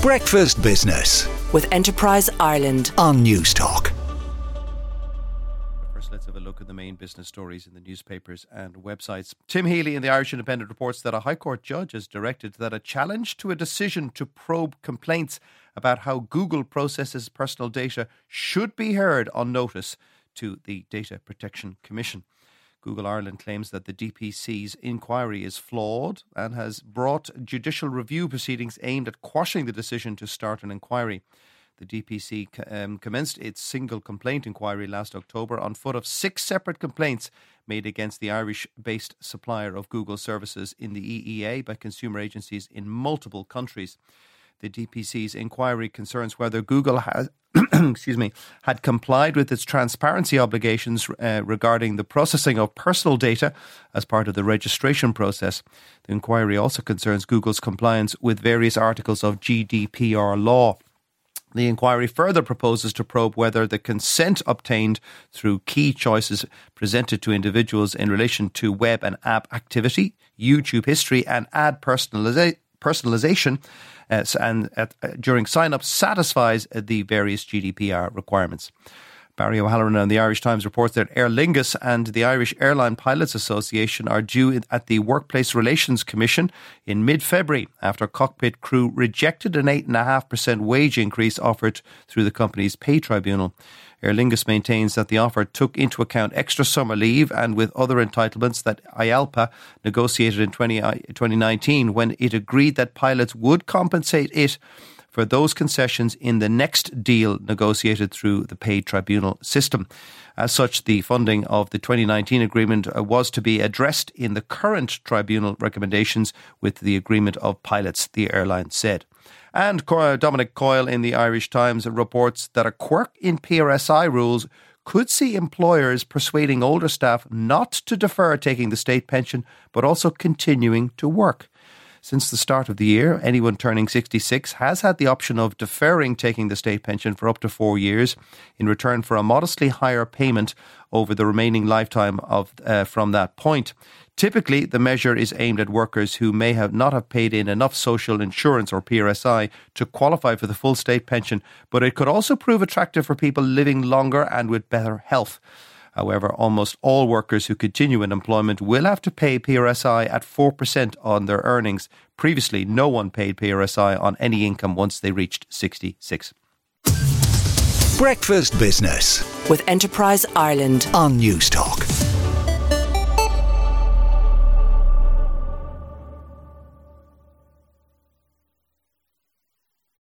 Breakfast Business with Enterprise Ireland. on Newstalk. First, let's have a look at the main business stories in the newspapers and websites. Tim Healy in the Irish Independent reports that a High Court judge has directed that a challenge to a decision to probe complaints about how Google processes personal data should be heard on notice to the Data Protection Commission. Google Ireland claims that the DPC's inquiry is flawed and has brought judicial review proceedings aimed at quashing the decision to start an inquiry. The DPC um, commenced its single complaint inquiry last October on foot of six separate complaints made against the Irish based supplier of Google services in the EEA by consumer agencies in multiple countries. The DPC's inquiry concerns whether Google has, excuse me, had complied with its transparency obligations uh, regarding the processing of personal data as part of the registration process. The inquiry also concerns Google's compliance with various articles of GDPR law. The inquiry further proposes to probe whether the consent obtained through key choices presented to individuals in relation to web and app activity, YouTube history, and ad personaliza- personalization uh, and uh, during sign up satisfies the various GDPR requirements. Barry O'Halloran on the Irish Times reports that Aer Lingus and the Irish Airline Pilots Association are due at the Workplace Relations Commission in mid February after cockpit crew rejected an 8.5% wage increase offered through the company's pay tribunal. Aer Lingus maintains that the offer took into account extra summer leave and with other entitlements that IALPA negotiated in 20, uh, 2019 when it agreed that pilots would compensate it for those concessions in the next deal negotiated through the paid tribunal system. As such, the funding of the 2019 agreement uh, was to be addressed in the current tribunal recommendations with the agreement of pilots, the airline said. And Dominic Coyle in the Irish Times reports that a quirk in PRSI rules could see employers persuading older staff not to defer taking the state pension, but also continuing to work. Since the start of the year, anyone turning 66 has had the option of deferring taking the state pension for up to four years in return for a modestly higher payment over the remaining lifetime of uh, from that point. Typically, the measure is aimed at workers who may have not have paid in enough social insurance or PRSI to qualify for the full state pension, but it could also prove attractive for people living longer and with better health. However, almost all workers who continue in employment will have to pay PRSI at 4% on their earnings. Previously, no one paid PRSI on any income once they reached 66. Breakfast Business With Enterprise Ireland. on Newstalk.